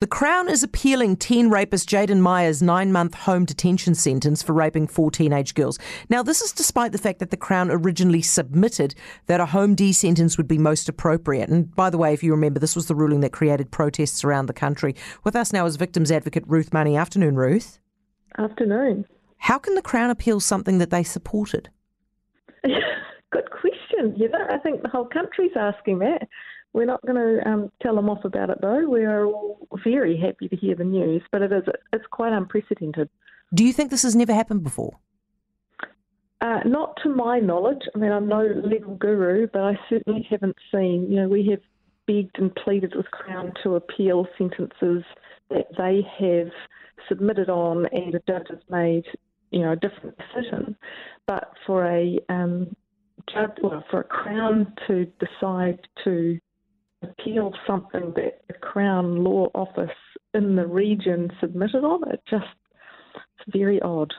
The Crown is appealing teen rapist Jaden Myers' nine month home detention sentence for raping four teenage girls. Now, this is despite the fact that the Crown originally submitted that a home D sentence would be most appropriate. And by the way, if you remember, this was the ruling that created protests around the country. With us now is victims advocate Ruth Money. Afternoon, Ruth. Afternoon. How can the Crown appeal something that they supported? Good question. Know, I think the whole country's asking that. We're not going to um, tell them off about it, though. We are all very happy to hear the news, but it is it's quite unprecedented. Do you think this has never happened before? Uh, not to my knowledge. I mean, I'm no legal guru, but I certainly haven't seen. You know, we have begged and pleaded with Crown to appeal sentences that they have submitted on, and the judge has made, you know, a different decision. But for a um, judge, well, for a Crown to decide to appeal something that the Crown Law Office in the region submitted on. It just it's very odd.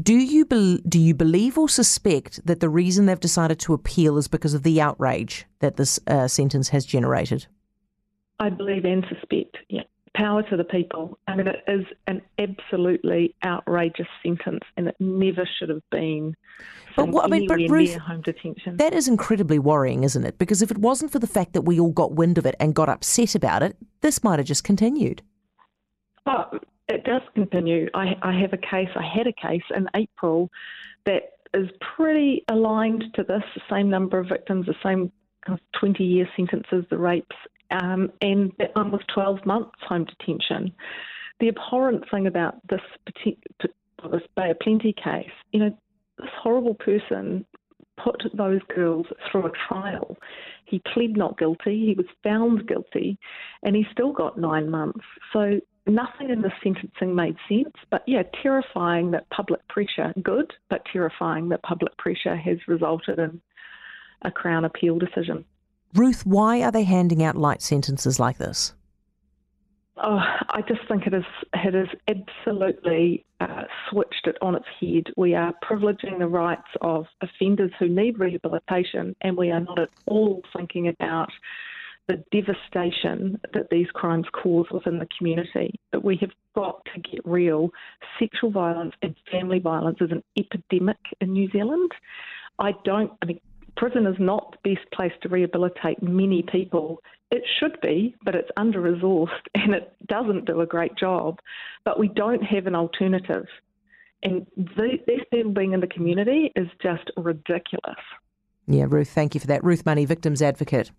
Do you be, do you believe or suspect that the reason they've decided to appeal is because of the outrage that this uh, sentence has generated? I believe and suspect. Yeah, power to the people. I mean, it is an absolutely outrageous sentence, and it never should have been. But what, I mean, but Ruth, home detention. That is incredibly worrying, isn't it? Because if it wasn't for the fact that we all got wind of it and got upset about it, this might have just continued. Oh, it does continue. I, I have a case. I had a case in April that is pretty aligned to this. The same number of victims, the same 20 year sentences, the rapes, um, and was 12 months home detention. The abhorrent thing about this, this Bay of Plenty case, you know, this horrible person put those girls through a trial. He pled not guilty, he was found guilty, and he still got nine months. So nothing in the sentencing made sense. But yeah, terrifying that public pressure, good, but terrifying that public pressure has resulted in a Crown appeal decision. Ruth, why are they handing out light sentences like this? Oh, I just think it is it is absolutely uh, switched it on its head. We are privileging the rights of offenders who need rehabilitation, and we are not at all thinking about the devastation that these crimes cause within the community. But we have got to get real. Sexual violence and family violence is an epidemic in New Zealand. I don't. I mean, prison is not the best place to rehabilitate many people. It should be, but it's under resourced and it doesn't do a great job. But we don't have an alternative. And the, these people being in the community is just ridiculous. Yeah, Ruth, thank you for that. Ruth Money, Victims Advocate.